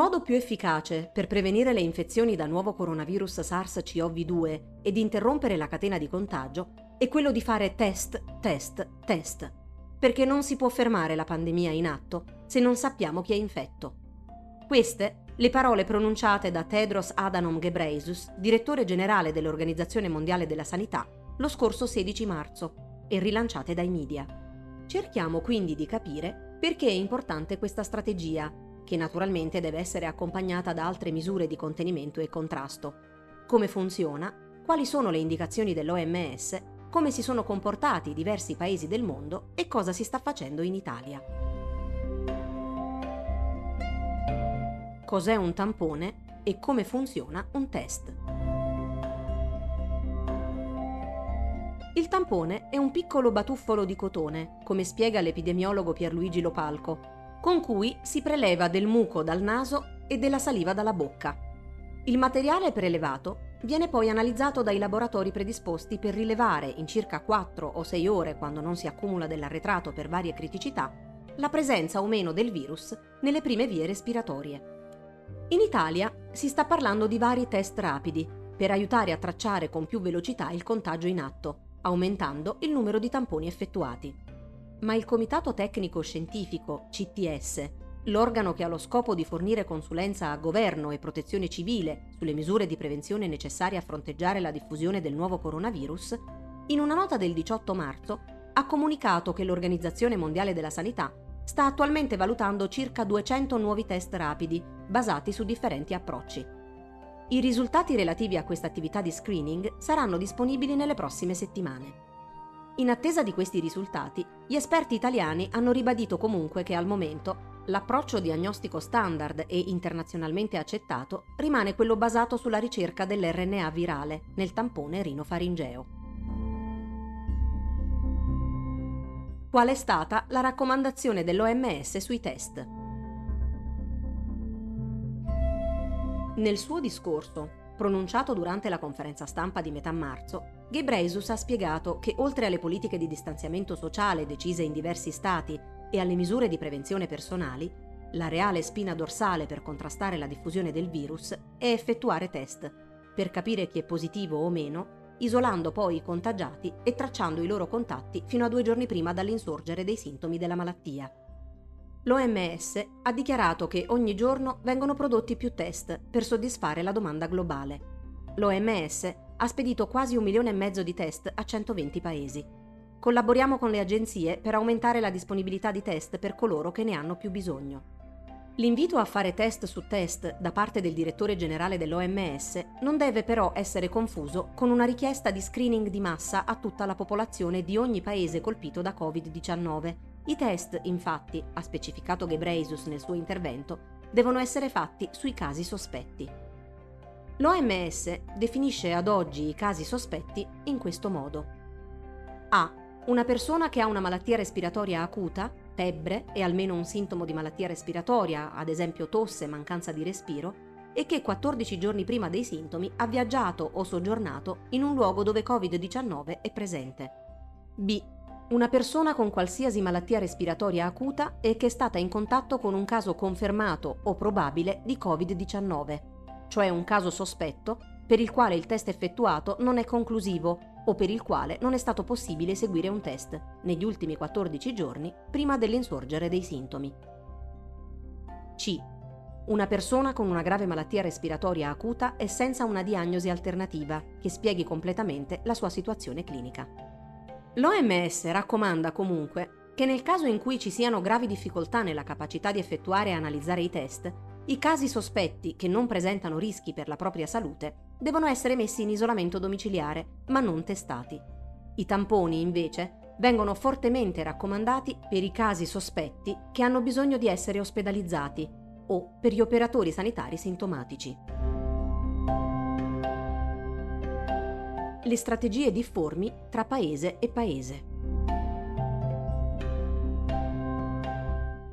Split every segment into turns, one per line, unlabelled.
modo più efficace per prevenire le infezioni da nuovo coronavirus SARS-CoV-2 ed interrompere la catena di contagio è quello di fare test, test, test, perché non si può fermare la pandemia in atto se non sappiamo chi è infetto. Queste le parole pronunciate da Tedros Adhanom Ghebreyesus, direttore generale dell'Organizzazione Mondiale della Sanità, lo scorso 16 marzo e rilanciate dai media. Cerchiamo quindi di capire perché è importante questa strategia che naturalmente deve essere accompagnata da altre misure di contenimento e contrasto. Come funziona? Quali sono le indicazioni dell'OMS? Come si sono comportati i diversi paesi del mondo e cosa si sta facendo in Italia? Cos'è un tampone e come funziona un test? Il tampone è un piccolo batuffolo di cotone, come spiega l'epidemiologo Pierluigi Lopalco, con cui si preleva del muco dal naso e della saliva dalla bocca. Il materiale prelevato viene poi analizzato dai laboratori predisposti per rilevare in circa 4 o 6 ore, quando non si accumula dell'arretrato per varie criticità, la presenza o meno del virus nelle prime vie respiratorie. In Italia si sta parlando di vari test rapidi per aiutare a tracciare con più velocità il contagio in atto, aumentando il numero di tamponi effettuati ma il Comitato Tecnico Scientifico, CTS, l'organo che ha lo scopo di fornire consulenza a governo e protezione civile sulle misure di prevenzione necessarie a fronteggiare la diffusione del nuovo coronavirus, in una nota del 18 marzo ha comunicato che l'Organizzazione Mondiale della Sanità sta attualmente valutando circa 200 nuovi test rapidi basati su differenti approcci. I risultati relativi a questa attività di screening saranno disponibili nelle prossime settimane. In attesa di questi risultati, gli esperti italiani hanno ribadito comunque che al momento l'approccio diagnostico standard e internazionalmente accettato rimane quello basato sulla ricerca dell'RNA virale nel tampone rinofaringeo. Qual è stata la raccomandazione dell'OMS sui test? Nel suo discorso, pronunciato durante la conferenza stampa di metà marzo, Ghebreyesus ha spiegato che oltre alle politiche di distanziamento sociale decise in diversi stati e alle misure di prevenzione personali, la reale spina dorsale per contrastare la diffusione del virus è effettuare test per capire chi è positivo o meno, isolando poi i contagiati e tracciando i loro contatti fino a due giorni prima dall'insorgere dei sintomi della malattia. L'OMS ha dichiarato che ogni giorno vengono prodotti più test per soddisfare la domanda globale. L'OMS ha spedito quasi un milione e mezzo di test a 120 paesi. Collaboriamo con le agenzie per aumentare la disponibilità di test per coloro che ne hanno più bisogno. L'invito a fare test su test da parte del direttore generale dell'OMS non deve però essere confuso con una richiesta di screening di massa a tutta la popolazione di ogni paese colpito da Covid-19 i test, infatti, ha specificato Gebreyesus nel suo intervento, devono essere fatti sui casi sospetti. L'OMS definisce ad oggi i casi sospetti in questo modo. A. Una persona che ha una malattia respiratoria acuta, febbre e almeno un sintomo di malattia respiratoria, ad esempio tosse mancanza di respiro, e che 14 giorni prima dei sintomi ha viaggiato o soggiornato in un luogo dove Covid-19 è presente. B una persona con qualsiasi malattia respiratoria acuta e che è stata in contatto con un caso confermato o probabile di Covid-19, cioè un caso sospetto per il quale il test effettuato non è conclusivo o per il quale non è stato possibile eseguire un test negli ultimi 14 giorni prima dell'insorgere dei sintomi. C. Una persona con una grave malattia respiratoria acuta e senza una diagnosi alternativa che spieghi completamente la sua situazione clinica. L'OMS raccomanda comunque che nel caso in cui ci siano gravi difficoltà nella capacità di effettuare e analizzare i test, i casi sospetti che non presentano rischi per la propria salute devono essere messi in isolamento domiciliare, ma non testati. I tamponi, invece, vengono fortemente raccomandati per i casi sospetti che hanno bisogno di essere ospedalizzati o per gli operatori sanitari sintomatici. le strategie difformi tra paese e paese.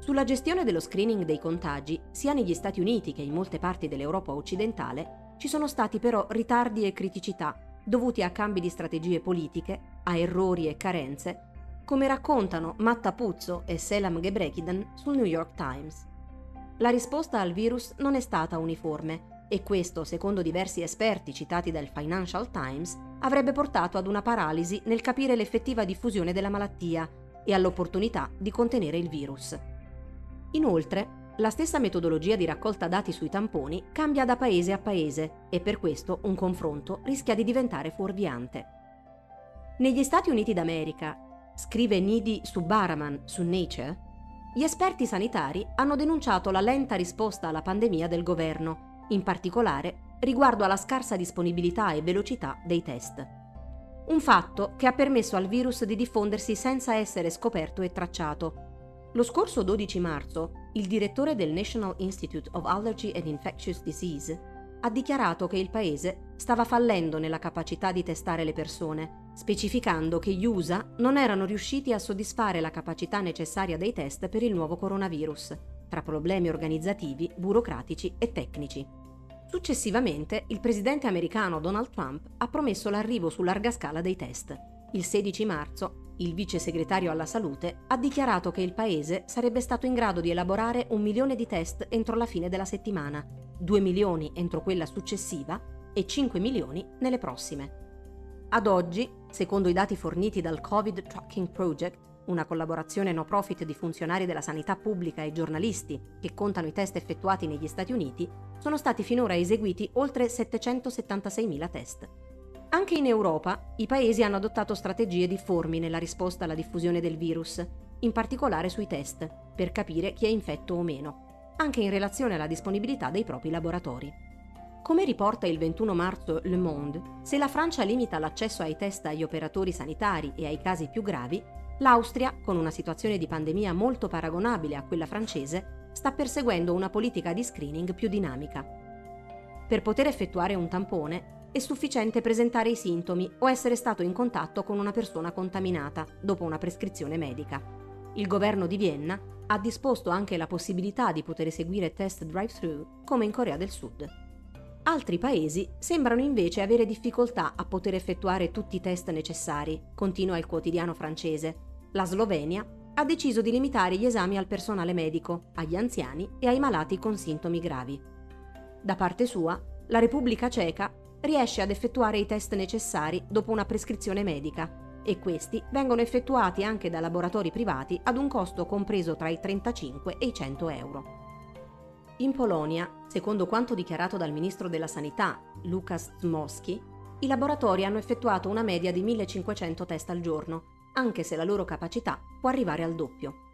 Sulla gestione dello screening dei contagi, sia negli Stati Uniti che in molte parti dell'Europa occidentale, ci sono stati però ritardi e criticità dovuti a cambi di strategie politiche, a errori e carenze, come raccontano Matta Puzzo e Selam Gebrekidan sul New York Times. la risposta al virus non è stata uniforme e questo, secondo diversi esperti citati dal Financial Times, avrebbe portato ad una paralisi nel capire l'effettiva diffusione della malattia e all'opportunità di contenere il virus. Inoltre, la stessa metodologia di raccolta dati sui tamponi cambia da paese a paese e per questo un confronto rischia di diventare fuorviante. Negli Stati Uniti d'America, scrive Nidi Subbaraman su Nature, gli esperti sanitari hanno denunciato la lenta risposta alla pandemia del governo, in particolare riguardo alla scarsa disponibilità e velocità dei test. Un fatto che ha permesso al virus di diffondersi senza essere scoperto e tracciato. Lo scorso 12 marzo, il direttore del National Institute of Allergy and Infectious Disease ha dichiarato che il paese stava fallendo nella capacità di testare le persone, specificando che gli USA non erano riusciti a soddisfare la capacità necessaria dei test per il nuovo coronavirus, tra problemi organizzativi, burocratici e tecnici. Successivamente, il presidente americano Donald Trump ha promesso l'arrivo su larga scala dei test. Il 16 marzo, il vice segretario alla salute ha dichiarato che il paese sarebbe stato in grado di elaborare un milione di test entro la fine della settimana, 2 milioni entro quella successiva e 5 milioni nelle prossime. Ad oggi, secondo i dati forniti dal Covid Tracking Project, una collaborazione no profit di funzionari della sanità pubblica e giornalisti che contano i test effettuati negli Stati Uniti, sono stati finora eseguiti oltre 776.000 test. Anche in Europa i paesi hanno adottato strategie difformi nella risposta alla diffusione del virus, in particolare sui test, per capire chi è infetto o meno anche in relazione alla disponibilità dei propri laboratori. Come riporta il 21 marzo Le Monde, se la Francia limita l'accesso ai test agli operatori sanitari e ai casi più gravi, l'Austria, con una situazione di pandemia molto paragonabile a quella francese, sta perseguendo una politica di screening più dinamica. Per poter effettuare un tampone è sufficiente presentare i sintomi o essere stato in contatto con una persona contaminata dopo una prescrizione medica. Il governo di Vienna ha disposto anche la possibilità di poter eseguire test drive-thru come in Corea del Sud. Altri paesi sembrano invece avere difficoltà a poter effettuare tutti i test necessari, continua il quotidiano francese. La Slovenia ha deciso di limitare gli esami al personale medico, agli anziani e ai malati con sintomi gravi. Da parte sua, la Repubblica Ceca riesce ad effettuare i test necessari dopo una prescrizione medica e questi vengono effettuati anche da laboratori privati ad un costo compreso tra i 35 e i 100 euro. In Polonia, secondo quanto dichiarato dal ministro della Sanità, Lukas Zmowski, i laboratori hanno effettuato una media di 1500 test al giorno, anche se la loro capacità può arrivare al doppio.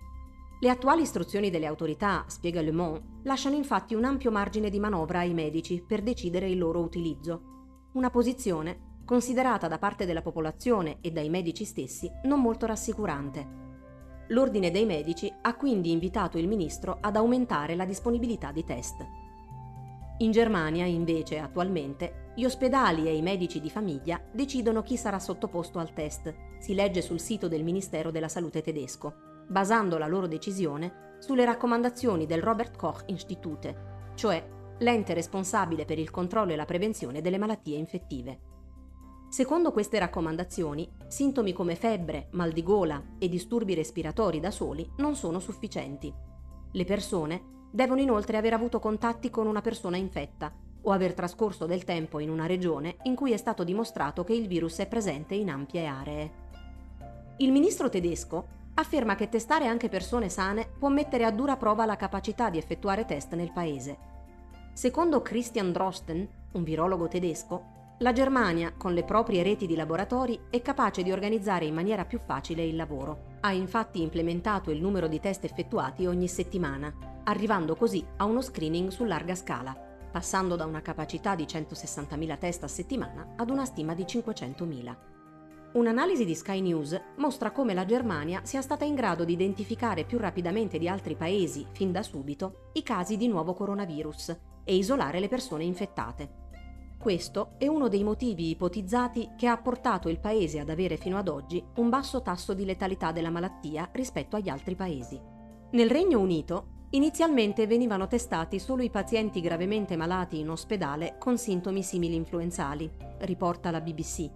Le attuali istruzioni delle autorità, spiega Le Monde, lasciano infatti un ampio margine di manovra ai medici per decidere il loro utilizzo. Una posizione considerata da parte della popolazione e dai medici stessi non molto rassicurante. L'Ordine dei Medici ha quindi invitato il ministro ad aumentare la disponibilità di test. In Germania, invece, attualmente, gli ospedali e i medici di famiglia decidono chi sarà sottoposto al test, si legge sul sito del Ministero della Salute tedesco, basando la loro decisione sulle raccomandazioni del Robert Koch Institute, cioè l'ente responsabile per il controllo e la prevenzione delle malattie infettive. Secondo queste raccomandazioni, sintomi come febbre, mal di gola e disturbi respiratori da soli non sono sufficienti. Le persone devono inoltre aver avuto contatti con una persona infetta o aver trascorso del tempo in una regione in cui è stato dimostrato che il virus è presente in ampie aree. Il ministro tedesco afferma che testare anche persone sane può mettere a dura prova la capacità di effettuare test nel paese. Secondo Christian Drosten, un virologo tedesco, la Germania, con le proprie reti di laboratori, è capace di organizzare in maniera più facile il lavoro. Ha infatti implementato il numero di test effettuati ogni settimana, arrivando così a uno screening su larga scala, passando da una capacità di 160.000 test a settimana ad una stima di 500.000. Un'analisi di Sky News mostra come la Germania sia stata in grado di identificare più rapidamente di altri paesi, fin da subito, i casi di nuovo coronavirus e isolare le persone infettate. Questo è uno dei motivi ipotizzati che ha portato il paese ad avere fino ad oggi un basso tasso di letalità della malattia rispetto agli altri paesi. Nel Regno Unito, inizialmente venivano testati solo i pazienti gravemente malati in ospedale con sintomi simili influenzali, riporta la BBC.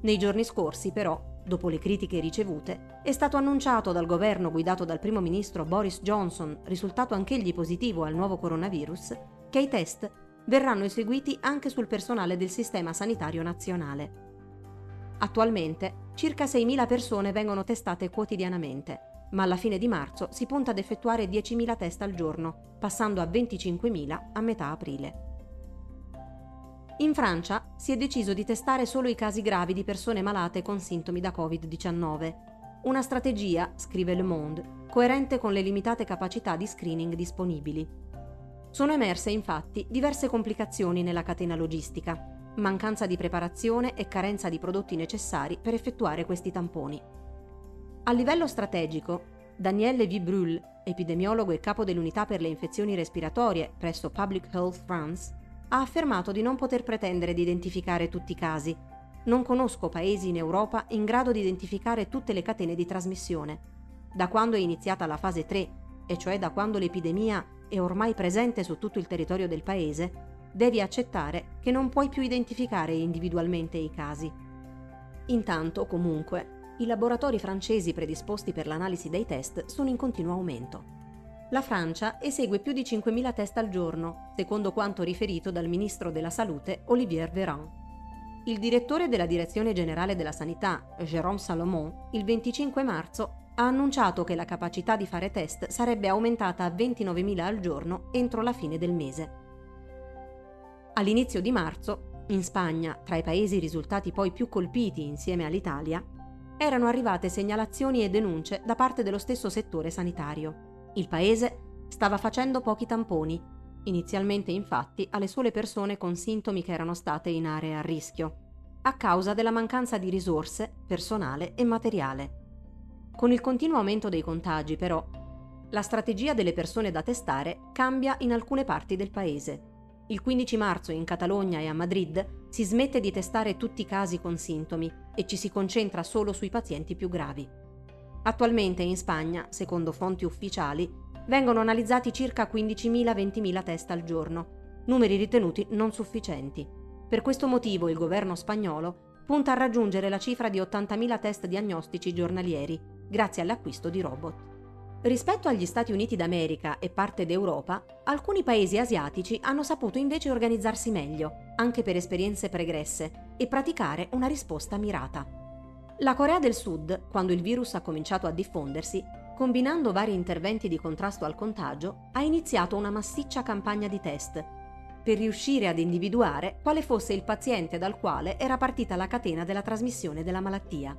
Nei giorni scorsi, però, dopo le critiche ricevute, è stato annunciato dal governo guidato dal primo ministro Boris Johnson, risultato anch'egli positivo al nuovo coronavirus, che i test verranno eseguiti anche sul personale del sistema sanitario nazionale. Attualmente circa 6.000 persone vengono testate quotidianamente, ma alla fine di marzo si punta ad effettuare 10.000 test al giorno, passando a 25.000 a metà aprile. In Francia si è deciso di testare solo i casi gravi di persone malate con sintomi da Covid-19. Una strategia, scrive Le Monde, coerente con le limitate capacità di screening disponibili. Sono emerse infatti diverse complicazioni nella catena logistica, mancanza di preparazione e carenza di prodotti necessari per effettuare questi tamponi. A livello strategico, Danielle Vibrull, epidemiologo e capo dell'unità per le infezioni respiratorie presso Public Health France, ha affermato di non poter pretendere di identificare tutti i casi. Non conosco paesi in Europa in grado di identificare tutte le catene di trasmissione. Da quando è iniziata la fase 3, e cioè da quando l'epidemia è ormai presente su tutto il territorio del paese, devi accettare che non puoi più identificare individualmente i casi. Intanto, comunque, i laboratori francesi predisposti per l'analisi dei test sono in continuo aumento. La Francia esegue più di 5.000 test al giorno, secondo quanto riferito dal ministro della Salute Olivier Véran. Il direttore della Direzione Generale della Sanità, Jérôme Salomon, il 25 marzo ha annunciato che la capacità di fare test sarebbe aumentata a 29.000 al giorno entro la fine del mese. All'inizio di marzo, in Spagna, tra i paesi risultati poi più colpiti insieme all'Italia, erano arrivate segnalazioni e denunce da parte dello stesso settore sanitario. Il paese stava facendo pochi tamponi, inizialmente infatti alle sole persone con sintomi che erano state in aree a rischio, a causa della mancanza di risorse, personale e materiale. Con il continuo aumento dei contagi, però, la strategia delle persone da testare cambia in alcune parti del paese. Il 15 marzo in Catalogna e a Madrid si smette di testare tutti i casi con sintomi e ci si concentra solo sui pazienti più gravi. Attualmente in Spagna, secondo fonti ufficiali, vengono analizzati circa 15.000-20.000 test al giorno, numeri ritenuti non sufficienti. Per questo motivo il governo spagnolo punta a raggiungere la cifra di 80.000 test diagnostici giornalieri, grazie all'acquisto di robot. Rispetto agli Stati Uniti d'America e parte d'Europa, alcuni paesi asiatici hanno saputo invece organizzarsi meglio, anche per esperienze pregresse, e praticare una risposta mirata. La Corea del Sud, quando il virus ha cominciato a diffondersi, combinando vari interventi di contrasto al contagio, ha iniziato una massiccia campagna di test per riuscire ad individuare quale fosse il paziente dal quale era partita la catena della trasmissione della malattia.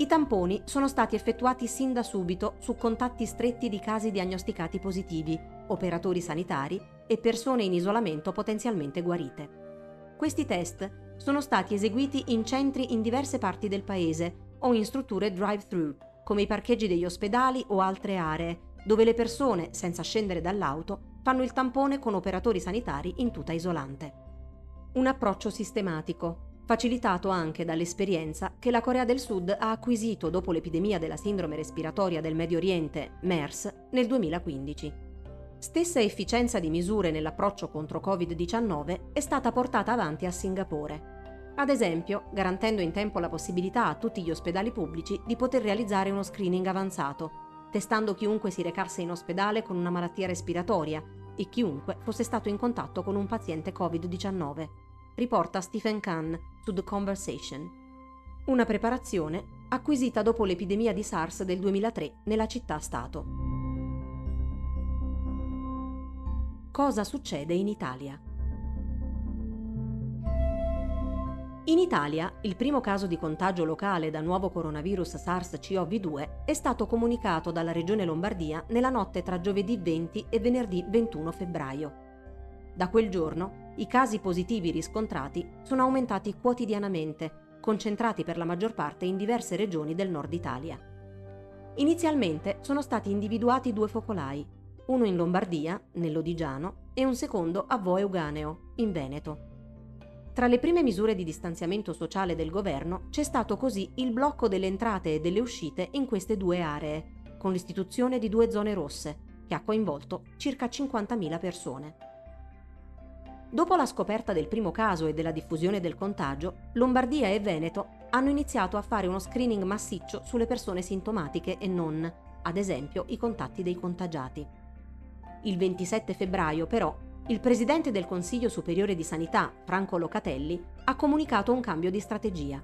I tamponi sono stati effettuati sin da subito su contatti stretti di casi diagnosticati positivi, operatori sanitari e persone in isolamento potenzialmente guarite. Questi test sono stati eseguiti in centri in diverse parti del paese o in strutture drive-thru, come i parcheggi degli ospedali o altre aree, dove le persone, senza scendere dall'auto, fanno il tampone con operatori sanitari in tuta isolante. Un approccio sistematico, facilitato anche dall'esperienza che la Corea del Sud ha acquisito dopo l'epidemia della sindrome respiratoria del Medio Oriente, MERS, nel 2015. Stessa efficienza di misure nell'approccio contro Covid-19 è stata portata avanti a Singapore. Ad esempio, garantendo in tempo la possibilità a tutti gli ospedali pubblici di poter realizzare uno screening avanzato, testando chiunque si recasse in ospedale con una malattia respiratoria e chiunque fosse stato in contatto con un paziente Covid-19, riporta Stephen Kahn su The Conversation. Una preparazione acquisita dopo l'epidemia di SARS del 2003 nella città-stato. cosa succede in Italia. In Italia, il primo caso di contagio locale da nuovo coronavirus SARS-CoV-2 è stato comunicato dalla Regione Lombardia nella notte tra giovedì 20 e venerdì 21 febbraio. Da quel giorno, i casi positivi riscontrati sono aumentati quotidianamente, concentrati per la maggior parte in diverse regioni del nord Italia. Inizialmente sono stati individuati due focolai, uno in Lombardia, nell'Odigiano, e un secondo a Vo Euganeo, in Veneto. Tra le prime misure di distanziamento sociale del governo c'è stato così il blocco delle entrate e delle uscite in queste due aree, con l'istituzione di due zone rosse, che ha coinvolto circa 50.000 persone. Dopo la scoperta del primo caso e della diffusione del contagio, Lombardia e Veneto hanno iniziato a fare uno screening massiccio sulle persone sintomatiche e non, ad esempio i contatti dei contagiati. Il 27 febbraio, però, il presidente del Consiglio Superiore di Sanità, Franco Locatelli, ha comunicato un cambio di strategia.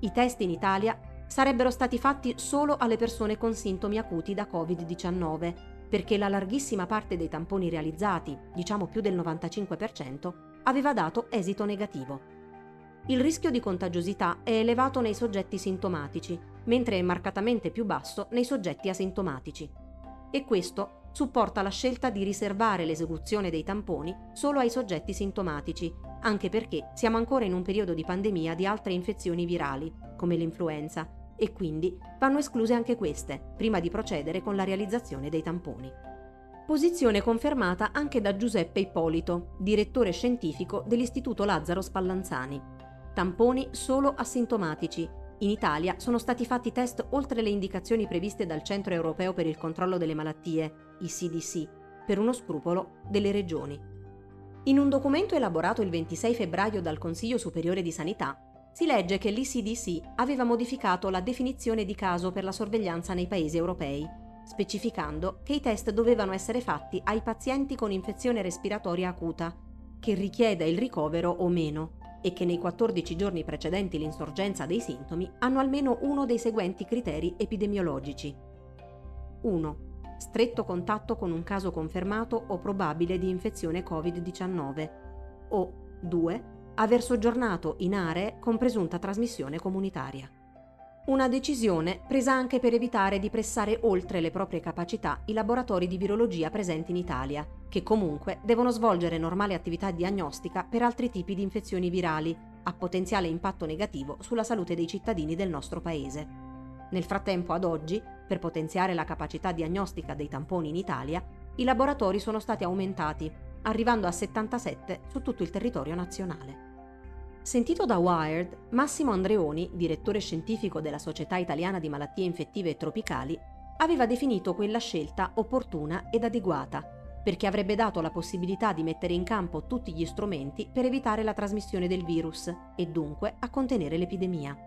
I test in Italia sarebbero stati fatti solo alle persone con sintomi acuti da Covid-19, perché la larghissima parte dei tamponi realizzati, diciamo più del 95%, aveva dato esito negativo. Il rischio di contagiosità è elevato nei soggetti sintomatici, mentre è marcatamente più basso nei soggetti asintomatici. E questo supporta la scelta di riservare l'esecuzione dei tamponi solo ai soggetti sintomatici, anche perché siamo ancora in un periodo di pandemia di altre infezioni virali, come l'influenza, e quindi vanno escluse anche queste, prima di procedere con la realizzazione dei tamponi. Posizione confermata anche da Giuseppe Ippolito, direttore scientifico dell'Istituto Lazzaro Spallanzani. Tamponi solo asintomatici. In Italia sono stati fatti test oltre le indicazioni previste dal Centro Europeo per il Controllo delle Malattie, il CDC, per uno scrupolo delle regioni. In un documento elaborato il 26 febbraio dal Consiglio Superiore di Sanità, si legge che l'ECDC aveva modificato la definizione di caso per la sorveglianza nei paesi europei, specificando che i test dovevano essere fatti ai pazienti con infezione respiratoria acuta, che richieda il ricovero o meno, e che nei 14 giorni precedenti l'insorgenza dei sintomi hanno almeno uno dei seguenti criteri epidemiologici. 1. Stretto contatto con un caso confermato o probabile di infezione Covid-19. O 2 aver soggiornato in aree con presunta trasmissione comunitaria. Una decisione presa anche per evitare di pressare oltre le proprie capacità i laboratori di virologia presenti in Italia, che comunque devono svolgere normale attività diagnostica per altri tipi di infezioni virali, a potenziale impatto negativo sulla salute dei cittadini del nostro Paese. Nel frattempo, ad oggi, per potenziare la capacità diagnostica dei tamponi in Italia, i laboratori sono stati aumentati, arrivando a 77 su tutto il territorio nazionale. Sentito da Wired, Massimo Andreoni, direttore scientifico della Società Italiana di Malattie Infettive e Tropicali, aveva definito quella scelta opportuna ed adeguata, perché avrebbe dato la possibilità di mettere in campo tutti gli strumenti per evitare la trasmissione del virus e dunque a contenere l'epidemia.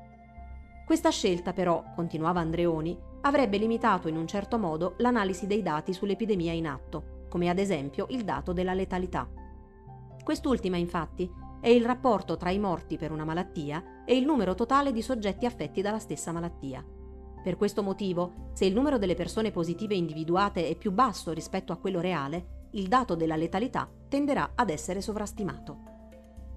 Questa scelta però, continuava Andreoni, avrebbe limitato in un certo modo l'analisi dei dati sull'epidemia in atto, come ad esempio il dato della letalità. Quest'ultima, infatti, è il rapporto tra i morti per una malattia e il numero totale di soggetti affetti dalla stessa malattia. Per questo motivo, se il numero delle persone positive individuate è più basso rispetto a quello reale, il dato della letalità tenderà ad essere sovrastimato.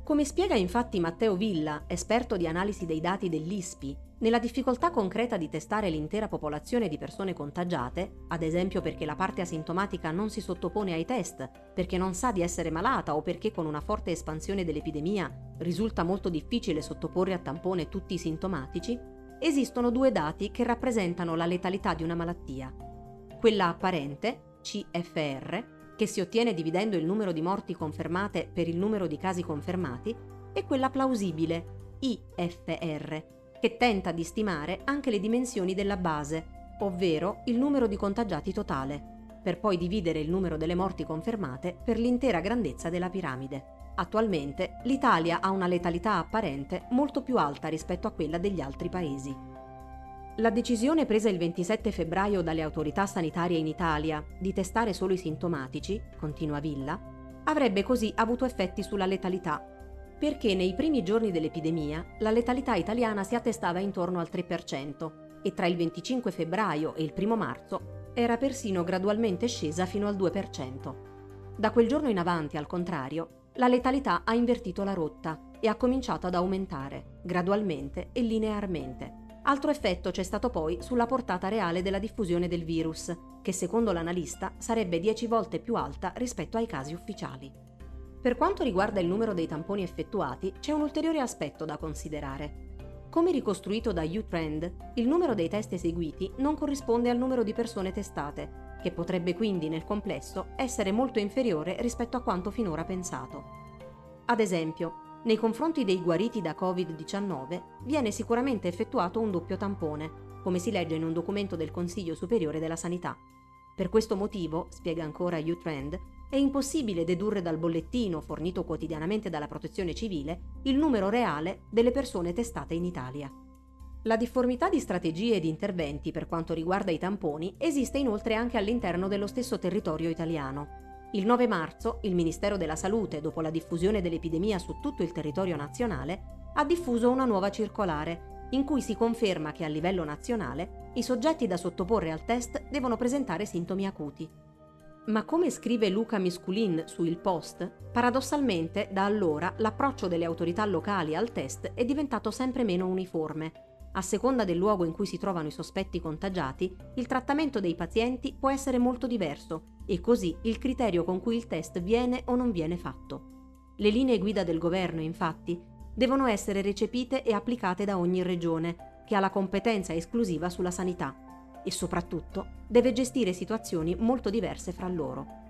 Come spiega infatti Matteo Villa, esperto di analisi dei dati dell'ISPI, nella difficoltà concreta di testare l'intera popolazione di persone contagiate, ad esempio perché la parte asintomatica non si sottopone ai test, perché non sa di essere malata o perché con una forte espansione dell'epidemia risulta molto difficile sottoporre a tampone tutti i sintomatici, esistono due dati che rappresentano la letalità di una malattia. Quella apparente, CFR, che si ottiene dividendo il numero di morti confermate per il numero di casi confermati, e quella plausibile, IFR, che tenta di stimare anche le dimensioni della base, ovvero il numero di contagiati totale, per poi dividere il numero delle morti confermate per l'intera grandezza della piramide. Attualmente l'Italia ha una letalità apparente molto più alta rispetto a quella degli altri paesi. La decisione presa il 27 febbraio dalle autorità sanitarie in Italia di testare solo i sintomatici, continua Villa, avrebbe così avuto effetti sulla letalità, perché nei primi giorni dell'epidemia la letalità italiana si attestava intorno al 3% e tra il 25 febbraio e il 1 marzo era persino gradualmente scesa fino al 2%. Da quel giorno in avanti, al contrario, la letalità ha invertito la rotta e ha cominciato ad aumentare, gradualmente e linearmente Altro effetto c'è stato poi sulla portata reale della diffusione del virus, che secondo l'analista sarebbe 10 volte più alta rispetto ai casi ufficiali. Per quanto riguarda il numero dei tamponi effettuati, c'è un ulteriore aspetto da considerare. Come ricostruito da U-Trend, il numero dei test eseguiti non corrisponde al numero di persone testate, che potrebbe quindi nel complesso essere molto inferiore rispetto a quanto finora pensato. Ad esempio, nei confronti dei guariti da Covid-19 viene sicuramente effettuato un doppio tampone, come si legge in un documento del Consiglio Superiore della Sanità. Per questo motivo, spiega ancora U-Trend, è impossibile dedurre dal bollettino fornito quotidianamente dalla Protezione Civile il numero reale delle persone testate in Italia. La difformità di strategie e di interventi per quanto riguarda i tamponi esiste inoltre anche all'interno dello stesso territorio italiano. Il 9 marzo il Ministero della Salute, dopo la diffusione dell'epidemia su tutto il territorio nazionale, ha diffuso una nuova circolare in cui si conferma che a livello nazionale i soggetti da sottoporre al test devono presentare sintomi acuti. Ma come scrive Luca Misculin su Il Post, paradossalmente da allora l'approccio delle autorità locali al test è diventato sempre meno uniforme a seconda del luogo in cui si trovano i sospetti contagiati, il trattamento dei pazienti può essere molto diverso e così il criterio con cui il test viene o non viene fatto. Le linee guida del governo, infatti, devono essere recepite e applicate da ogni regione, che ha la competenza esclusiva sulla sanità e soprattutto deve gestire situazioni molto diverse fra loro.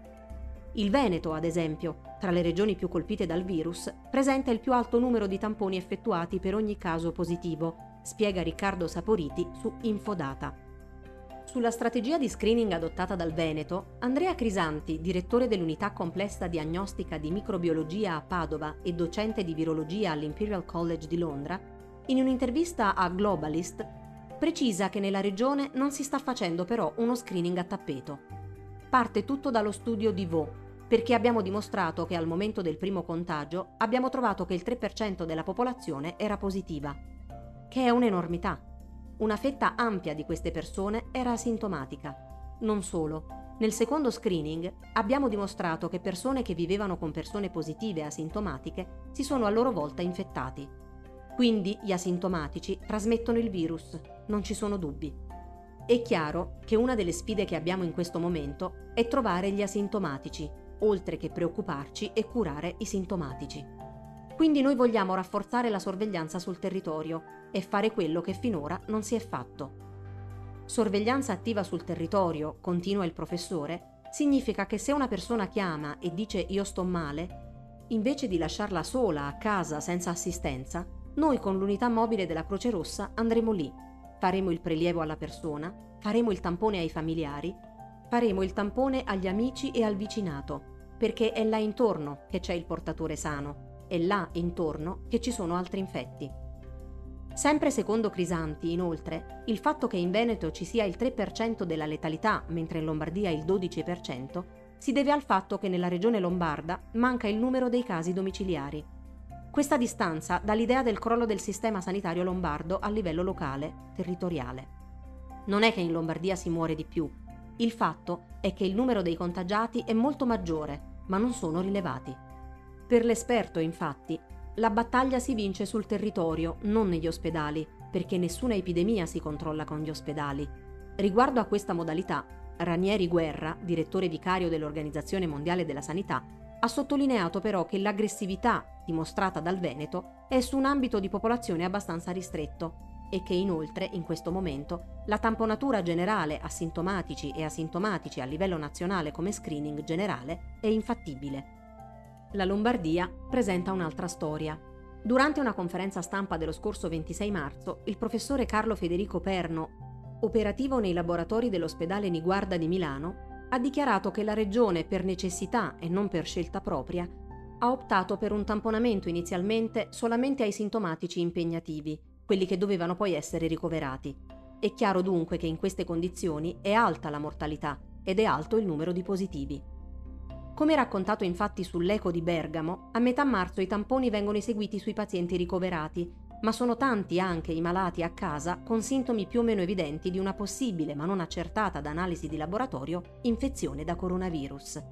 Il Veneto, ad esempio, tra le regioni più colpite dal virus, presenta il più alto numero di tamponi effettuati per ogni caso positivo, spiega Riccardo Saporiti su Infodata. Sulla strategia di screening adottata dal Veneto, Andrea Crisanti, direttore dell'unità complessa diagnostica di microbiologia a Padova e docente di virologia all'Imperial College di Londra, in un'intervista a Globalist, precisa che nella regione non si sta facendo però uno screening a tappeto. Parte tutto dallo studio di Vaux, perché abbiamo dimostrato che al momento del primo contagio abbiamo trovato che il 3% della popolazione era positiva che è un'enormità. Una fetta ampia di queste persone era asintomatica. Non solo, nel secondo screening abbiamo dimostrato che persone che vivevano con persone positive asintomatiche si sono a loro volta infettati. Quindi gli asintomatici trasmettono il virus, non ci sono dubbi. È chiaro che una delle sfide che abbiamo in questo momento è trovare gli asintomatici, oltre che preoccuparci e curare i sintomatici. Quindi noi vogliamo rafforzare la sorveglianza sul territorio e fare quello che finora non si è fatto. Sorveglianza attiva sul territorio, continua il professore, significa che se una persona chiama e dice io sto male, invece di lasciarla sola a casa senza assistenza, noi con l'unità mobile della Croce Rossa andremo lì, faremo il prelievo alla persona, faremo il tampone ai familiari, faremo il tampone agli amici e al vicinato, perché è là intorno che c'è il portatore sano, è là intorno che ci sono altri infetti. Sempre secondo Crisanti, inoltre, il fatto che in Veneto ci sia il 3% della letalità, mentre in Lombardia il 12%, si deve al fatto che nella regione lombarda manca il numero dei casi domiciliari. Questa distanza dà l'idea del crollo del sistema sanitario lombardo a livello locale, territoriale. Non è che in Lombardia si muore di più, il fatto è che il numero dei contagiati è molto maggiore, ma non sono rilevati. Per l'esperto, infatti, la battaglia si vince sul territorio, non negli ospedali, perché nessuna epidemia si controlla con gli ospedali. Riguardo a questa modalità, Ranieri Guerra, direttore vicario dell'Organizzazione Mondiale della Sanità, ha sottolineato però che l'aggressività dimostrata dal Veneto è su un ambito di popolazione abbastanza ristretto e che inoltre, in questo momento, la tamponatura generale asintomatici e asintomatici a livello nazionale come screening generale è infattibile. La Lombardia presenta un'altra storia. Durante una conferenza stampa dello scorso 26 marzo, il professore Carlo Federico Perno, operativo nei laboratori dell'ospedale Niguarda di Milano, ha dichiarato che la regione, per necessità e non per scelta propria, ha optato per un tamponamento inizialmente solamente ai sintomatici impegnativi, quelli che dovevano poi essere ricoverati. È chiaro dunque che in queste condizioni è alta la mortalità ed è alto il numero di positivi. Come raccontato infatti sull'Eco di Bergamo, a metà marzo i tamponi vengono eseguiti sui pazienti ricoverati, ma sono tanti anche i malati a casa con sintomi più o meno evidenti di una possibile, ma non accertata da analisi di laboratorio, infezione da coronavirus.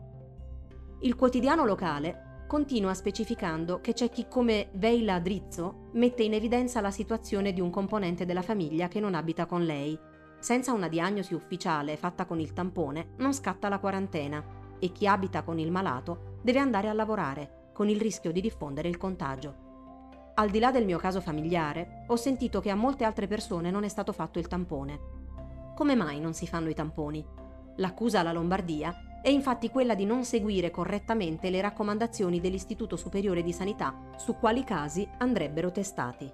Il quotidiano locale continua specificando che c'è chi come Veila Drizzo mette in evidenza la situazione di un componente della famiglia che non abita con lei. Senza una diagnosi ufficiale fatta con il tampone non scatta la quarantena e chi abita con il malato deve andare a lavorare, con il rischio di diffondere il contagio. Al di là del mio caso familiare, ho sentito che a molte altre persone non è stato fatto il tampone. Come mai non si fanno i tamponi? L'accusa alla Lombardia è infatti quella di non seguire correttamente le raccomandazioni dell'Istituto Superiore di Sanità su quali casi andrebbero testati.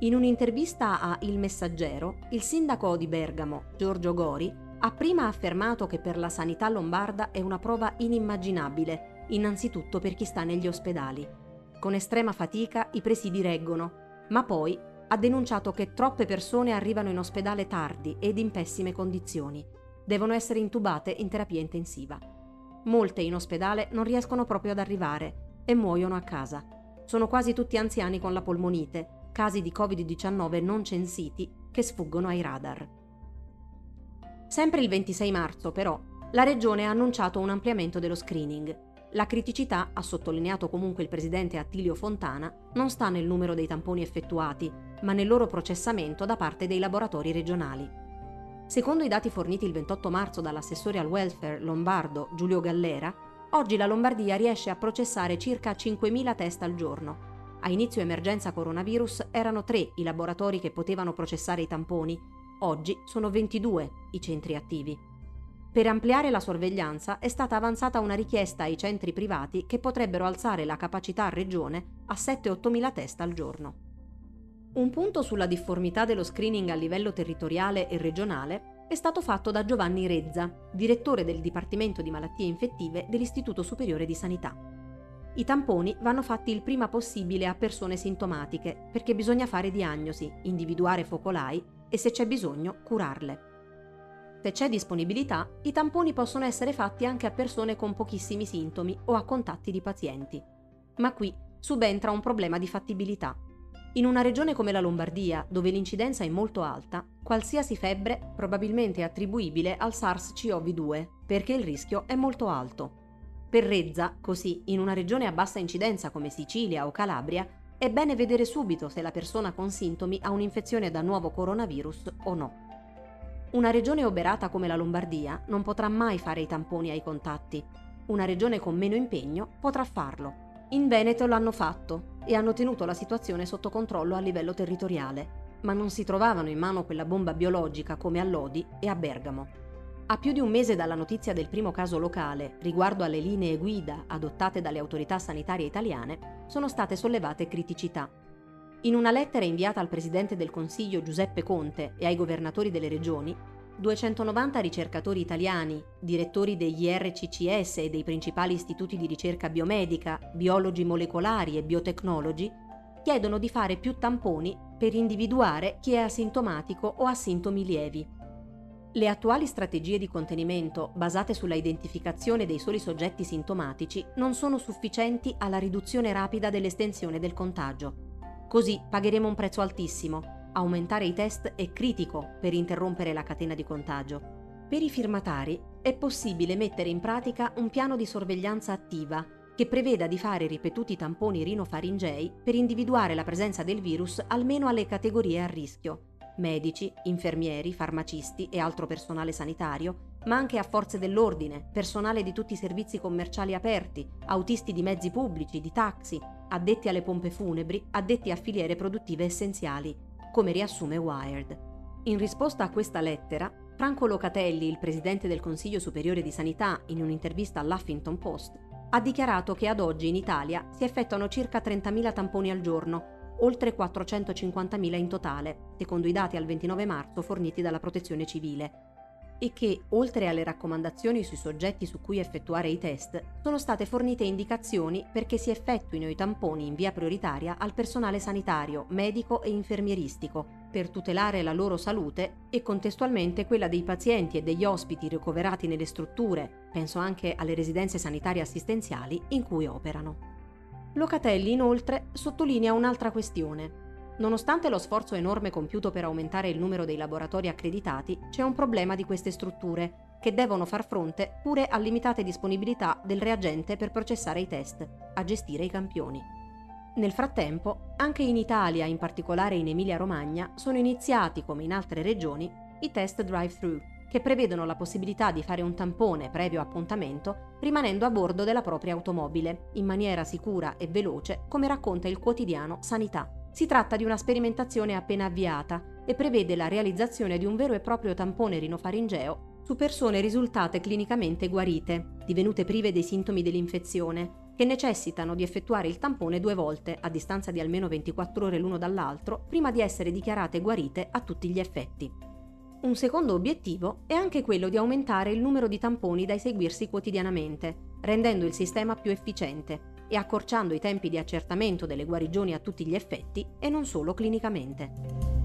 In un'intervista a Il Messaggero, il sindaco di Bergamo, Giorgio Gori, ha prima affermato che per la sanità lombarda è una prova inimmaginabile, innanzitutto per chi sta negli ospedali. Con estrema fatica i presidi reggono, ma poi ha denunciato che troppe persone arrivano in ospedale tardi ed in pessime condizioni. Devono essere intubate in terapia intensiva. Molte in ospedale non riescono proprio ad arrivare e muoiono a casa. Sono quasi tutti anziani con la polmonite, casi di Covid-19 non censiti che sfuggono ai radar. Sempre il 26 marzo, però, la Regione ha annunciato un ampliamento dello screening. La criticità, ha sottolineato comunque il presidente Attilio Fontana, non sta nel numero dei tamponi effettuati, ma nel loro processamento da parte dei laboratori regionali. Secondo i dati forniti il 28 marzo dall'assessore al welfare lombardo Giulio Gallera, oggi la Lombardia riesce a processare circa 5.000 test al giorno. A inizio emergenza coronavirus erano tre i laboratori che potevano processare i tamponi, oggi sono 22 i centri attivi. Per ampliare la sorveglianza è stata avanzata una richiesta ai centri privati che potrebbero alzare la capacità a regione a 7-8 mila test al giorno. Un punto sulla difformità dello screening a livello territoriale e regionale è stato fatto da Giovanni Rezza, direttore del Dipartimento di Malattie Infettive dell'Istituto Superiore di Sanità. I tamponi vanno fatti il prima possibile a persone sintomatiche perché bisogna fare diagnosi, individuare focolai e se c'è bisogno curarle. Se c'è disponibilità, i tamponi possono essere fatti anche a persone con pochissimi sintomi o a contatti di pazienti. Ma qui subentra un problema di fattibilità. In una regione come la Lombardia, dove l'incidenza è molto alta, qualsiasi febbre probabilmente è attribuibile al SARS-CoV-2, perché il rischio è molto alto. Per Rezza, così, in una regione a bassa incidenza come Sicilia o Calabria, è bene vedere subito se la persona con sintomi ha un'infezione da nuovo coronavirus o no. Una regione oberata come la Lombardia non potrà mai fare i tamponi ai contatti. Una regione con meno impegno potrà farlo. In Veneto l'hanno fatto e hanno tenuto la situazione sotto controllo a livello territoriale, ma non si trovavano in mano quella bomba biologica come a Lodi e a Bergamo. A più di un mese dalla notizia del primo caso locale riguardo alle linee guida adottate dalle autorità sanitarie italiane, sono state sollevate criticità in una lettera inviata al Presidente del Consiglio Giuseppe Conte e ai governatori delle regioni, 290 ricercatori italiani, direttori degli RCCS e dei principali istituti di ricerca biomedica, biologi molecolari e biotecnologi, chiedono di fare più tamponi per individuare chi è asintomatico o ha sintomi lievi. Le attuali strategie di contenimento basate sulla identificazione dei soli soggetti sintomatici non sono sufficienti alla riduzione rapida dell'estensione del contagio. Così pagheremo un prezzo altissimo. Aumentare i test è critico per interrompere la catena di contagio. Per i firmatari è possibile mettere in pratica un piano di sorveglianza attiva che preveda di fare ripetuti tamponi rinofaringei per individuare la presenza del virus almeno alle categorie a rischio, medici, infermieri, farmacisti e altro personale sanitario, ma anche a forze dell'ordine, personale di tutti i servizi commerciali aperti, autisti di mezzi pubblici, di taxi, addetti alle pompe funebri, addetti a filiere produttive essenziali, come riassume Wired. In risposta a questa lettera, Franco Locatelli, il presidente del Consiglio Superiore di Sanità, in un'intervista all'Huffington Post, ha dichiarato che ad oggi in Italia si effettuano circa 30.000 tamponi al giorno, oltre 450.000 in totale, secondo i dati al 29 marzo forniti dalla Protezione Civile, e che, oltre alle raccomandazioni sui soggetti su cui effettuare i test, sono state fornite indicazioni perché si effettuino i tamponi in via prioritaria al personale sanitario, medico e infermieristico, per tutelare la loro salute e contestualmente quella dei pazienti e degli ospiti ricoverati nelle strutture, penso anche alle residenze sanitarie assistenziali, in cui operano. Locatelli inoltre sottolinea un'altra questione, Nonostante lo sforzo enorme compiuto per aumentare il numero dei laboratori accreditati, c'è un problema di queste strutture, che devono far fronte pure a limitate disponibilità del reagente per processare i test, a gestire i campioni. Nel frattempo, anche in Italia, in particolare in Emilia-Romagna, sono iniziati, come in altre regioni, i test drive-thru, che prevedono la possibilità di fare un tampone previo appuntamento rimanendo a bordo della propria automobile, in maniera sicura e veloce, come racconta il quotidiano Sanità. Si tratta di una sperimentazione appena avviata e prevede la realizzazione di un vero e proprio tampone rinofaringeo su persone risultate clinicamente guarite, divenute prive dei sintomi dell'infezione, che necessitano di effettuare il tampone due volte, a distanza di almeno 24 ore l'uno dall'altro, prima di essere dichiarate guarite a tutti gli effetti. Un secondo obiettivo è anche quello di aumentare il numero di tamponi da eseguirsi quotidianamente, rendendo il sistema più efficiente e accorciando i tempi di accertamento delle guarigioni a tutti gli effetti e non solo clinicamente.